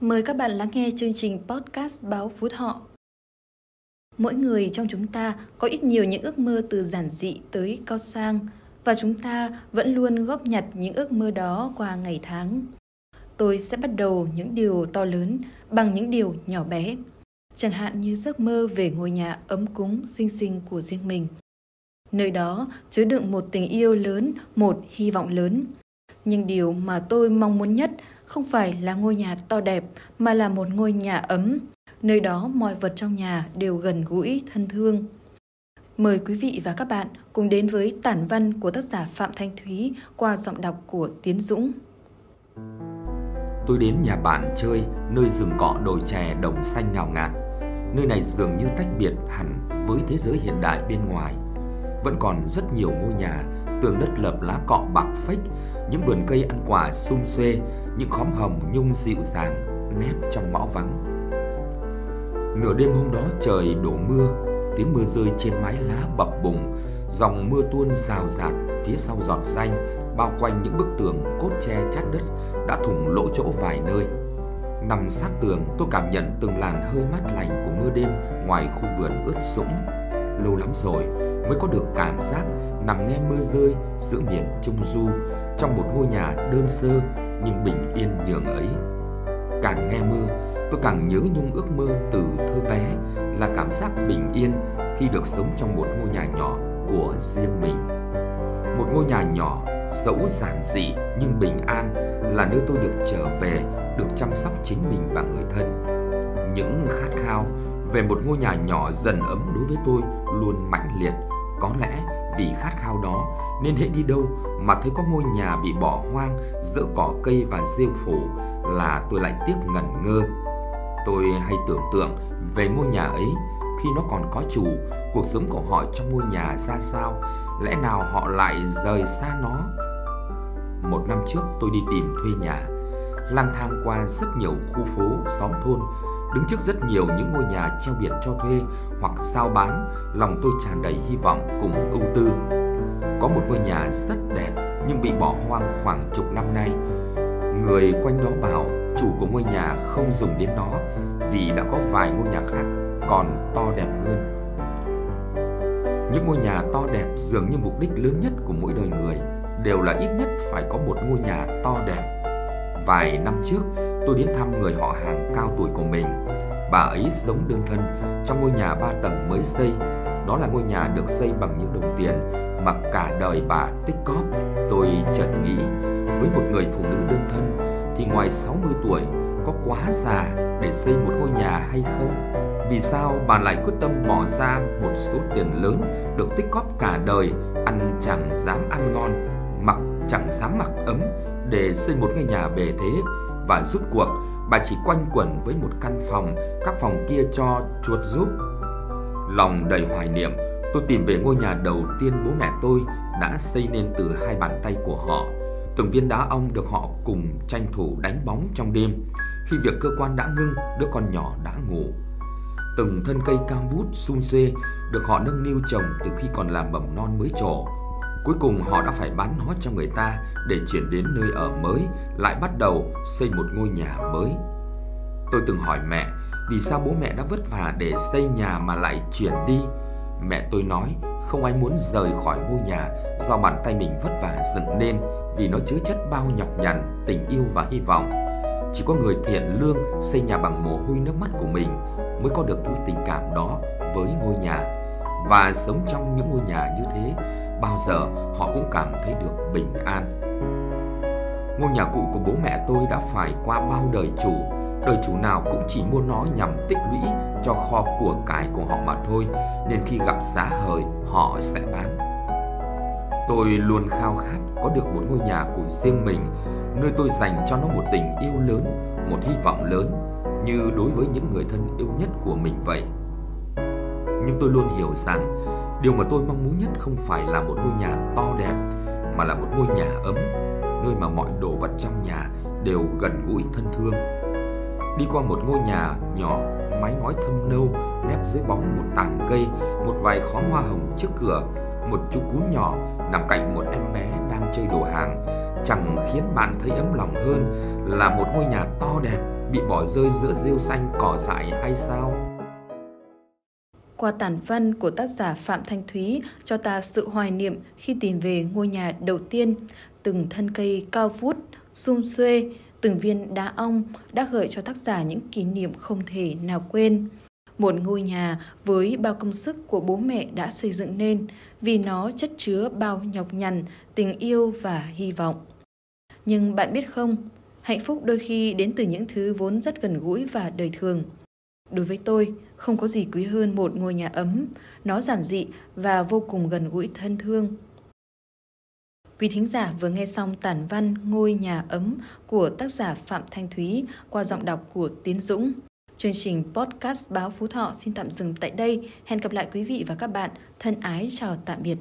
Mời các bạn lắng nghe chương trình podcast Báo Phú Thọ. Mỗi người trong chúng ta có ít nhiều những ước mơ từ giản dị tới cao sang và chúng ta vẫn luôn góp nhặt những ước mơ đó qua ngày tháng. Tôi sẽ bắt đầu những điều to lớn bằng những điều nhỏ bé, chẳng hạn như giấc mơ về ngôi nhà ấm cúng xinh xinh của riêng mình. Nơi đó chứa đựng một tình yêu lớn, một hy vọng lớn. Nhưng điều mà tôi mong muốn nhất không phải là ngôi nhà to đẹp mà là một ngôi nhà ấm, nơi đó mọi vật trong nhà đều gần gũi, thân thương. Mời quý vị và các bạn cùng đến với tản văn của tác giả Phạm Thanh Thúy qua giọng đọc của Tiến Dũng. Tôi đến nhà bạn chơi, nơi rừng cọ đồi chè đồng xanh ngào ngạt. Nơi này dường như tách biệt hẳn với thế giới hiện đại bên ngoài. Vẫn còn rất nhiều ngôi nhà, tường đất lợp lá cọ bạc phách, những vườn cây ăn quả sum xuê, những khóm hồng nhung dịu dàng nép trong ngõ vắng. Nửa đêm hôm đó trời đổ mưa, tiếng mưa rơi trên mái lá bập bùng, dòng mưa tuôn rào rạt phía sau giọt xanh bao quanh những bức tường cốt tre chát đất đã thủng lỗ chỗ vài nơi. Nằm sát tường, tôi cảm nhận từng làn hơi mát lành của mưa đêm ngoài khu vườn ướt sũng. Lâu lắm rồi mới có được cảm giác nằm nghe mưa rơi giữa miền Trung Du trong một ngôi nhà đơn sơ nhưng bình yên nhường ấy. Càng nghe mưa, tôi càng nhớ nhung ước mơ từ thơ bé là cảm giác bình yên khi được sống trong một ngôi nhà nhỏ của riêng mình. Một ngôi nhà nhỏ dẫu giản dị nhưng bình an là nơi tôi được trở về, được chăm sóc chính mình và người thân. Những khát khao về một ngôi nhà nhỏ dần ấm đối với tôi luôn mãnh liệt. Có lẽ vì khát khao đó nên hễ đi đâu mà thấy có ngôi nhà bị bỏ hoang giữa cỏ cây và rêu phủ là tôi lại tiếc ngẩn ngơ. Tôi hay tưởng tượng về ngôi nhà ấy khi nó còn có chủ, cuộc sống của họ trong ngôi nhà ra sao, lẽ nào họ lại rời xa nó? Một năm trước tôi đi tìm thuê nhà, lang thang qua rất nhiều khu phố, xóm thôn, đứng trước rất nhiều những ngôi nhà treo biển cho thuê hoặc giao bán, lòng tôi tràn đầy hy vọng cùng ưu tư. Có một ngôi nhà rất đẹp nhưng bị bỏ hoang khoảng chục năm nay. Người quanh đó bảo chủ của ngôi nhà không dùng đến nó vì đã có vài ngôi nhà khác còn to đẹp hơn. Những ngôi nhà to đẹp dường như mục đích lớn nhất của mỗi đời người đều là ít nhất phải có một ngôi nhà to đẹp. Vài năm trước, tôi đến thăm người họ hàng cao tuổi của mình. Bà ấy sống đơn thân trong ngôi nhà ba tầng mới xây. Đó là ngôi nhà được xây bằng những đồng tiền mà cả đời bà tích cóp. Tôi chợt nghĩ, với một người phụ nữ đơn thân thì ngoài 60 tuổi có quá già để xây một ngôi nhà hay không? Vì sao bà lại quyết tâm bỏ ra một số tiền lớn được tích cóp cả đời, ăn chẳng dám ăn ngon, mặc chẳng dám mặc ấm để xây một ngôi nhà bề thế và rút cuộc bà chỉ quanh quẩn với một căn phòng, các phòng kia cho chuột giúp. Lòng đầy hoài niệm, tôi tìm về ngôi nhà đầu tiên bố mẹ tôi đã xây nên từ hai bàn tay của họ. Từng viên đá ong được họ cùng tranh thủ đánh bóng trong đêm. Khi việc cơ quan đã ngưng, đứa con nhỏ đã ngủ. Từng thân cây cao vút sum xê được họ nâng niu trồng từ khi còn là mầm non mới trổ. Cuối cùng họ đã phải bán nó cho người ta để chuyển đến nơi ở mới, lại bắt đầu xây một ngôi nhà mới. Tôi từng hỏi mẹ vì sao bố mẹ đã vất vả để xây nhà mà lại chuyển đi. Mẹ tôi nói không ai muốn rời khỏi ngôi nhà do bàn tay mình vất vả dựng nên vì nó chứa chất bao nhọc nhằn, tình yêu và hy vọng. Chỉ có người thiện lương xây nhà bằng mồ hôi nước mắt của mình mới có được thứ tình cảm đó với ngôi nhà. Và sống trong những ngôi nhà như thế, bao giờ họ cũng cảm thấy được bình an. Ngôi nhà cũ của bố mẹ tôi đã phải qua bao đời chủ, đời chủ nào cũng chỉ mua nó nhằm tích lũy cho kho của cải của họ mà thôi, nên khi gặp giá hời, họ sẽ bán. Tôi luôn khao khát có được một ngôi nhà của riêng mình, nơi tôi dành cho nó một tình yêu lớn, một hy vọng lớn, như đối với những người thân yêu nhất của mình vậy. Nhưng tôi luôn hiểu rằng điều mà tôi mong muốn nhất không phải là một ngôi nhà to đẹp mà là một ngôi nhà ấm, nơi mà mọi đồ vật trong nhà đều gần gũi thân thương. Đi qua một ngôi nhà nhỏ, mái ngói thâm nâu, nép dưới bóng một tàng cây, một vài khóm hoa hồng trước cửa, một chú cún nhỏ nằm cạnh một em bé đang chơi đồ hàng, chẳng khiến bạn thấy ấm lòng hơn là một ngôi nhà to đẹp bị bỏ rơi giữa rêu xanh cỏ dại hay sao? Qua tản văn của tác giả Phạm Thanh Thúy cho ta sự hoài niệm khi tìm về ngôi nhà đầu tiên, từng thân cây cao vút, sum xuê, từng viên đá ong đã gợi cho tác giả những kỷ niệm không thể nào quên. Một ngôi nhà với bao công sức của bố mẹ đã xây dựng nên vì nó chất chứa bao nhọc nhằn, tình yêu và hy vọng. Nhưng bạn biết không, hạnh phúc đôi khi đến từ những thứ vốn rất gần gũi và đời thường. Đối với tôi, không có gì quý hơn một ngôi nhà ấm, nó giản dị và vô cùng gần gũi thân thương. Quý thính giả vừa nghe xong tản văn Ngôi nhà ấm của tác giả Phạm Thanh Thúy qua giọng đọc của Tiến Dũng. Chương trình podcast Báo Phú Thọ xin tạm dừng tại đây. Hẹn gặp lại quý vị và các bạn. Thân ái chào tạm biệt.